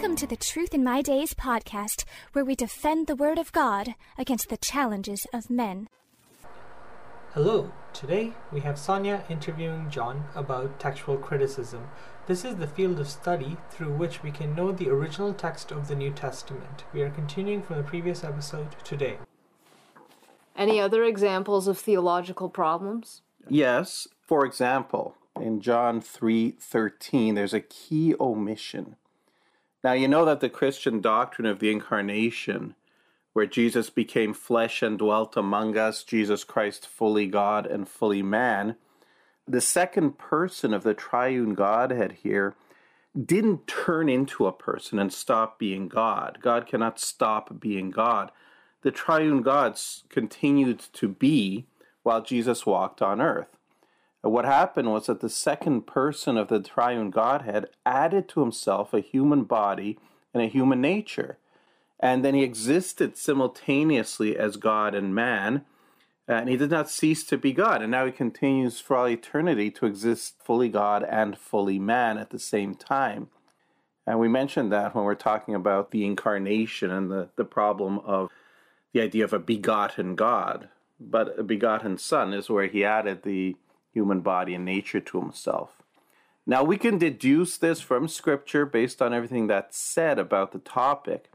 Welcome to the Truth in My Days podcast, where we defend the Word of God against the challenges of men. Hello, today we have Sonia interviewing John about textual criticism. This is the field of study through which we can know the original text of the New Testament. We are continuing from the previous episode today. Any other examples of theological problems? Yes. For example, in John 3:13 there's a key omission. Now you know that the Christian doctrine of the incarnation where Jesus became flesh and dwelt among us, Jesus Christ fully God and fully man, the second person of the triune Godhead here didn't turn into a person and stop being God. God cannot stop being God. The triune gods continued to be while Jesus walked on earth. What happened was that the second person of the triune Godhead added to himself a human body and a human nature. And then he existed simultaneously as God and man, and he did not cease to be God. And now he continues for all eternity to exist fully God and fully man at the same time. And we mentioned that when we're talking about the incarnation and the, the problem of the idea of a begotten God. But a begotten Son is where he added the human body and nature to himself. Now, we can deduce this from Scripture based on everything that's said about the topic,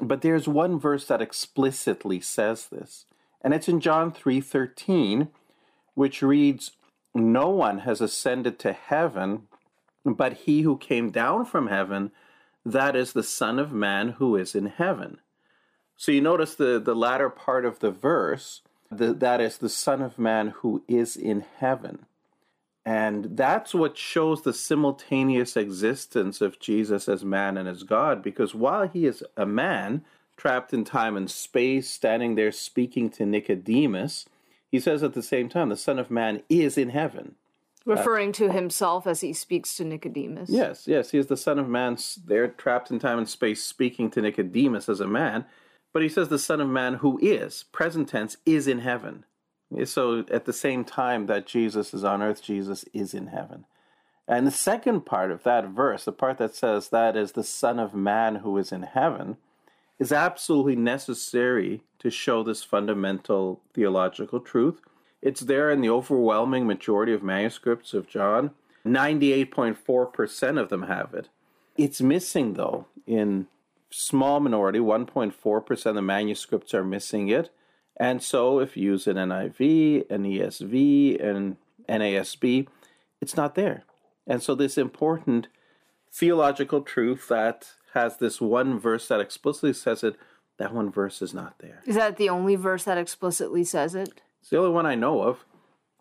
but there's one verse that explicitly says this, and it's in John 3:13, which reads, "No one has ascended to heaven but he who came down from heaven, that is the Son of Man who is in heaven." So you notice the, the latter part of the verse the, that is the Son of Man who is in heaven. And that's what shows the simultaneous existence of Jesus as man and as God, because while he is a man, trapped in time and space, standing there speaking to Nicodemus, he says at the same time, the Son of Man is in heaven. Uh, Referring to himself as he speaks to Nicodemus. Yes, yes, he is the Son of Man there, trapped in time and space, speaking to Nicodemus as a man. But he says the Son of Man who is, present tense, is in heaven. So at the same time that Jesus is on earth, Jesus is in heaven. And the second part of that verse, the part that says that is the Son of Man who is in heaven, is absolutely necessary to show this fundamental theological truth. It's there in the overwhelming majority of manuscripts of John. 98.4% of them have it. It's missing, though, in small minority, 1.4% of the manuscripts are missing it. And so if you use an NIV, an ESV, and NASB, it's not there. And so this important theological truth that has this one verse that explicitly says it, that one verse is not there. Is that the only verse that explicitly says it? It's the only one I know of.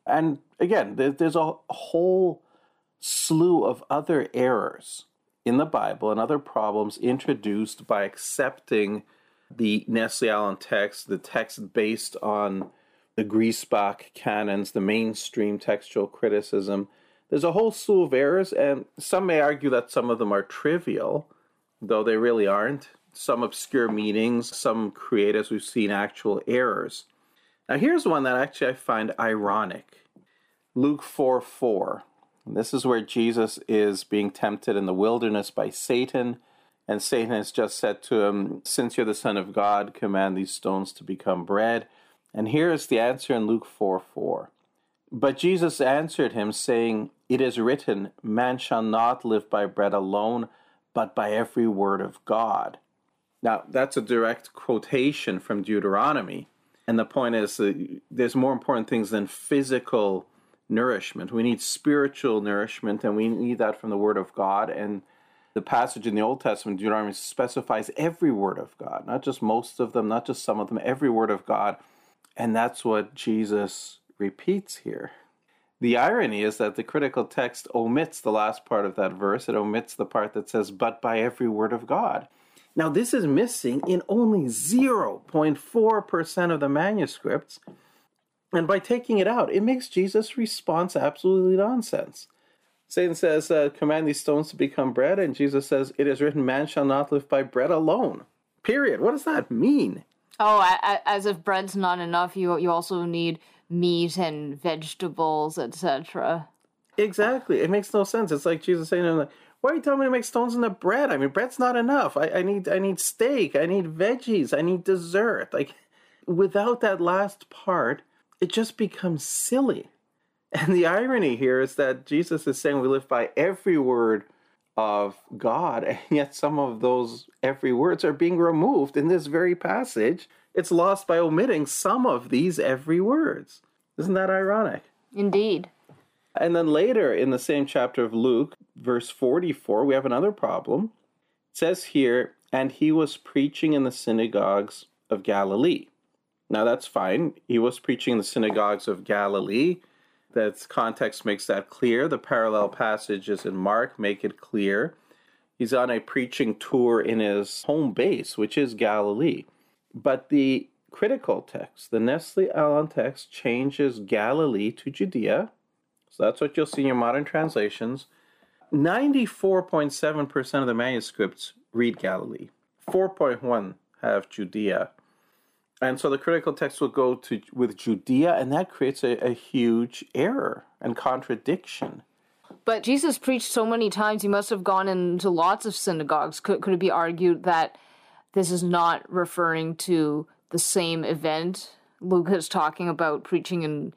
And again, there's a whole slew of other errors in the Bible and other problems introduced by accepting the Nestle Aland text, the text based on the Griesbach canons, the mainstream textual criticism. There's a whole slew of errors, and some may argue that some of them are trivial, though they really aren't. Some obscure meanings, some create, as we've seen, actual errors. Now, here's one that actually I find ironic Luke 4 4. This is where Jesus is being tempted in the wilderness by Satan. And Satan has just said to him, Since you're the Son of God, command these stones to become bread. And here is the answer in Luke 4 4. But Jesus answered him, saying, It is written, Man shall not live by bread alone, but by every word of God. Now, that's a direct quotation from Deuteronomy. And the point is that there's more important things than physical nourishment. We need spiritual nourishment, and we need that from the Word of God. And the passage in the Old Testament, Deuteronomy, specifies every word of God, not just most of them, not just some of them, every word of God. And that's what Jesus repeats here. The irony is that the critical text omits the last part of that verse. It omits the part that says, but by every word of God. Now, this is missing in only 0.4% of the manuscripts. And by taking it out, it makes Jesus' response absolutely nonsense. Satan says, uh, Command these stones to become bread. And Jesus says, It is written, Man shall not live by bread alone. Period. What does that mean? Oh, as if bread's not enough, you you also need meat and vegetables, etc. Exactly. It makes no sense. It's like Jesus saying, like, "Why are you telling me to make stones into bread? I mean, bread's not enough. I, I need I need steak. I need veggies. I need dessert. Like, without that last part, it just becomes silly." And the irony here is that Jesus is saying we live by every word of God, and yet some of those every words are being removed in this very passage. It's lost by omitting some of these every words. Isn't that ironic? Indeed. And then later in the same chapter of Luke, verse 44, we have another problem. It says here, and he was preaching in the synagogues of Galilee. Now that's fine. He was preaching in the synagogues of Galilee. That context makes that clear. The parallel passages in Mark make it clear. He's on a preaching tour in his home base, which is Galilee. But the critical text, the Nestle Aland text, changes Galilee to Judea. So that's what you'll see in your modern translations. 94.7% of the manuscripts read Galilee, 4.1 have Judea. And so the critical text will go to with Judea, and that creates a, a huge error and contradiction. But Jesus preached so many times, he must have gone into lots of synagogues. Could, could it be argued that this is not referring to the same event? Luke is talking about preaching in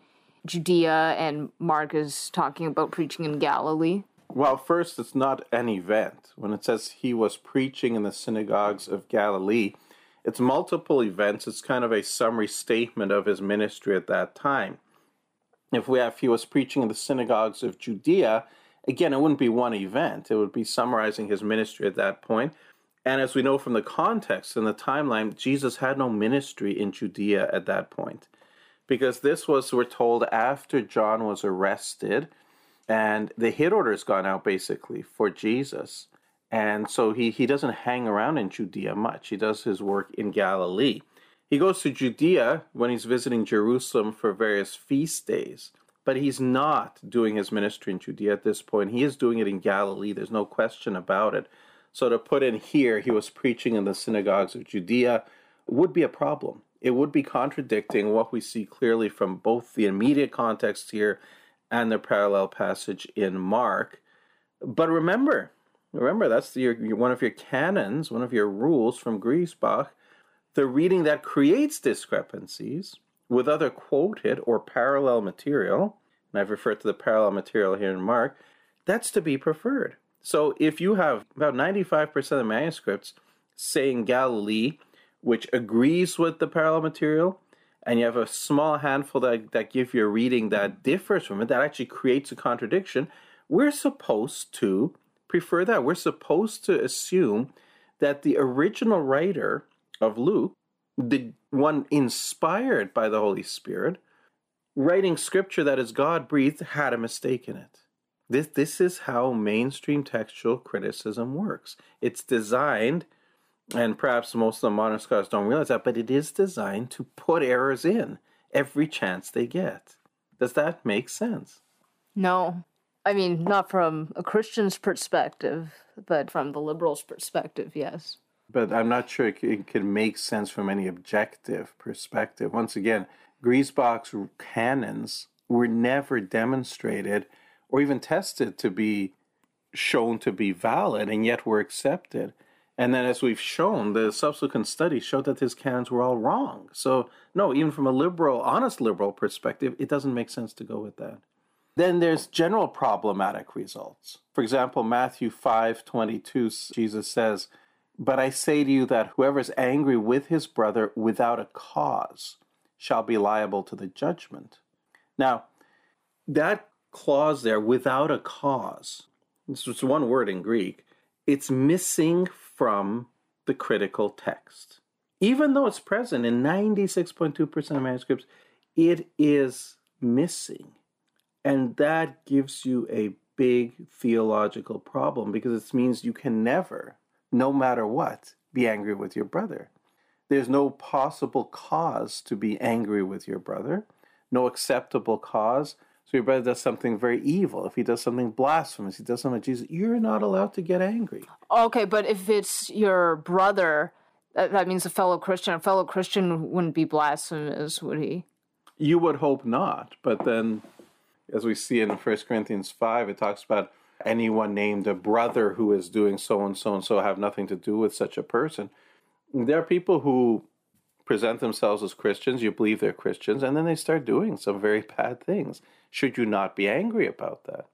Judea, and Mark is talking about preaching in Galilee. Well, first, it's not an event. When it says he was preaching in the synagogues of Galilee, it's multiple events. It's kind of a summary statement of his ministry at that time. If we have he was preaching in the synagogues of Judea, again, it wouldn't be one event. It would be summarizing his ministry at that point. And as we know from the context and the timeline, Jesus had no ministry in Judea at that point. Because this was, we're told, after John was arrested and the hit order's gone out basically for Jesus. And so he, he doesn't hang around in Judea much. He does his work in Galilee. He goes to Judea when he's visiting Jerusalem for various feast days, but he's not doing his ministry in Judea at this point. He is doing it in Galilee. There's no question about it. So to put in here, he was preaching in the synagogues of Judea would be a problem. It would be contradicting what we see clearly from both the immediate context here and the parallel passage in Mark. But remember, Remember, that's your, your, one of your canons, one of your rules from Griesbach. The reading that creates discrepancies with other quoted or parallel material, and I've referred to the parallel material here in Mark, that's to be preferred. So if you have about 95% of manuscripts saying Galilee, which agrees with the parallel material, and you have a small handful that, that give you a reading that differs from it, that actually creates a contradiction, we're supposed to prefer that. We're supposed to assume that the original writer of Luke, the one inspired by the Holy Spirit, writing scripture that is God breathed, had a mistake in it. This, this is how mainstream textual criticism works. It's designed, and perhaps most of the modern scholars don't realize that, but it is designed to put errors in every chance they get. Does that make sense? No. I mean, not from a Christian's perspective, but from the liberal's perspective, yes. But I'm not sure it, it can make sense from any objective perspective. Once again, Griesbach's canons were never demonstrated or even tested to be shown to be valid, and yet were accepted. And then, as we've shown, the subsequent studies showed that his canons were all wrong. So, no, even from a liberal, honest liberal perspective, it doesn't make sense to go with that. Then there's general problematic results. For example, Matthew 5 22, Jesus says, But I say to you that whoever is angry with his brother without a cause shall be liable to the judgment. Now, that clause there, without a cause, this is one word in Greek, it's missing from the critical text. Even though it's present in 96.2% of manuscripts, it is missing. And that gives you a big theological problem because it means you can never, no matter what, be angry with your brother. There's no possible cause to be angry with your brother, no acceptable cause. So your brother does something very evil. If he does something blasphemous, he does something Jesus, you're not allowed to get angry. Okay, but if it's your brother, that, that means a fellow Christian. A fellow Christian wouldn't be blasphemous, would he? You would hope not, but then, as we see in 1 Corinthians 5, it talks about anyone named a brother who is doing so and so and so have nothing to do with such a person. There are people who present themselves as Christians, you believe they're Christians, and then they start doing some very bad things. Should you not be angry about that?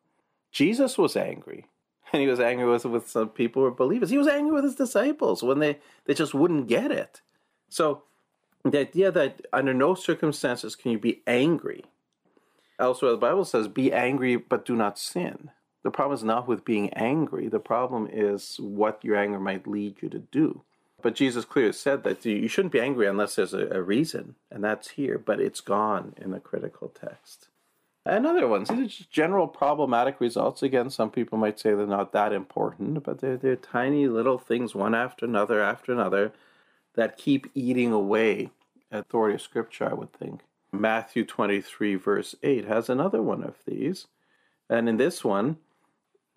Jesus was angry. And he was angry with, with some people who were believers. He was angry with his disciples when they, they just wouldn't get it. So the idea that under no circumstances can you be angry. Elsewhere, the Bible says, be angry but do not sin. The problem is not with being angry. The problem is what your anger might lead you to do. But Jesus clearly said that you shouldn't be angry unless there's a, a reason, and that's here, but it's gone in the critical text. Another one, these are just general problematic results. Again, some people might say they're not that important, but they're, they're tiny little things, one after another after another, that keep eating away at authority of Scripture, I would think. Matthew 23, verse 8, has another one of these. And in this one,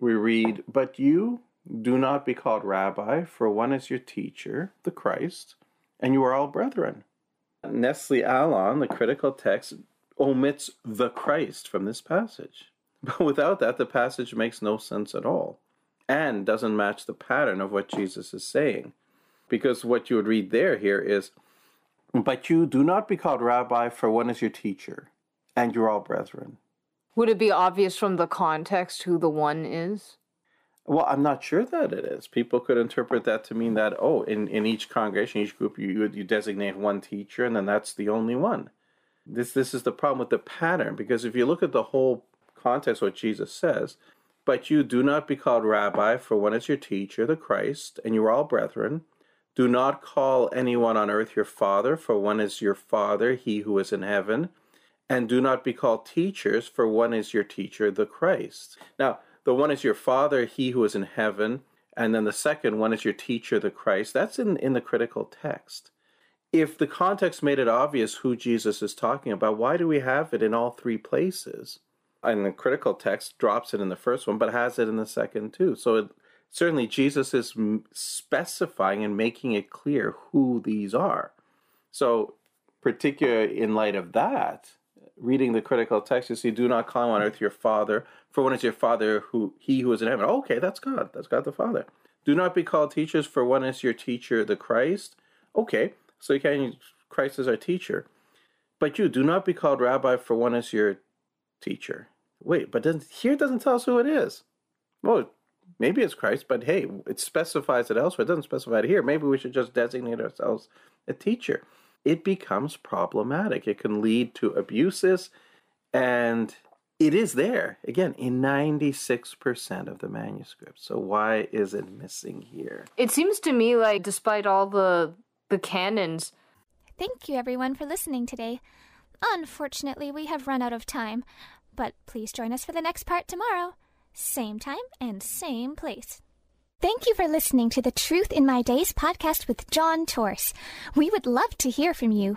we read, But you do not be called rabbi, for one is your teacher, the Christ, and you are all brethren. Nestle Aland, the critical text, omits the Christ from this passage. But without that, the passage makes no sense at all and doesn't match the pattern of what Jesus is saying. Because what you would read there here is, But you do not be called rabbi, for one is your teacher, and you're all brethren. Would it be obvious from the context who the one is? Well, I'm not sure that it is. People could interpret that to mean that, oh, in, in each congregation, each group, you, you designate one teacher, and then that's the only one. This, this is the problem with the pattern, because if you look at the whole context, what Jesus says, but you do not be called rabbi, for one is your teacher, the Christ, and you are all brethren. Do not call anyone on earth your father, for one is your father, he who is in heaven and do not be called teachers, for one is your teacher, the Christ. Now, the one is your Father, he who is in heaven, and then the second one is your teacher, the Christ. That's in, in the critical text. If the context made it obvious who Jesus is talking about, why do we have it in all three places? And the critical text drops it in the first one, but has it in the second too. So it, certainly Jesus is specifying and making it clear who these are. So, particularly in light of that, reading the critical text, you see, "Do not call on earth your Father, for one is your Father, who He who is in heaven." Okay, that's God. That's God the Father. Do not be called teachers, for one is your teacher, the Christ. Okay, so you can Christ is our teacher, but you do not be called rabbi, for one is your teacher. Wait, but doesn't, here it doesn't tell us who it is. Well, maybe it's Christ, but hey, it specifies it elsewhere. It doesn't specify it here. Maybe we should just designate ourselves a teacher it becomes problematic. It can lead to abuses, and it is there again in 96% of the manuscript. So why is it missing here? It seems to me like despite all the the canons. Thank you everyone for listening today. Unfortunately, we have run out of time, but please join us for the next part tomorrow. Same time and same place. Thank you for listening to the Truth in My Days podcast with John Torse. We would love to hear from you.